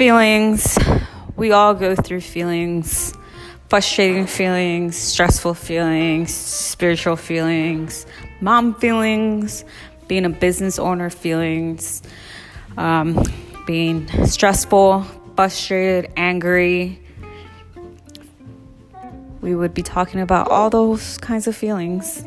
feelings. We all go through feelings frustrating feelings, stressful feelings, spiritual feelings, mom feelings, being a business owner feelings, um, being stressful, frustrated, angry. We would be talking about all those kinds of feelings.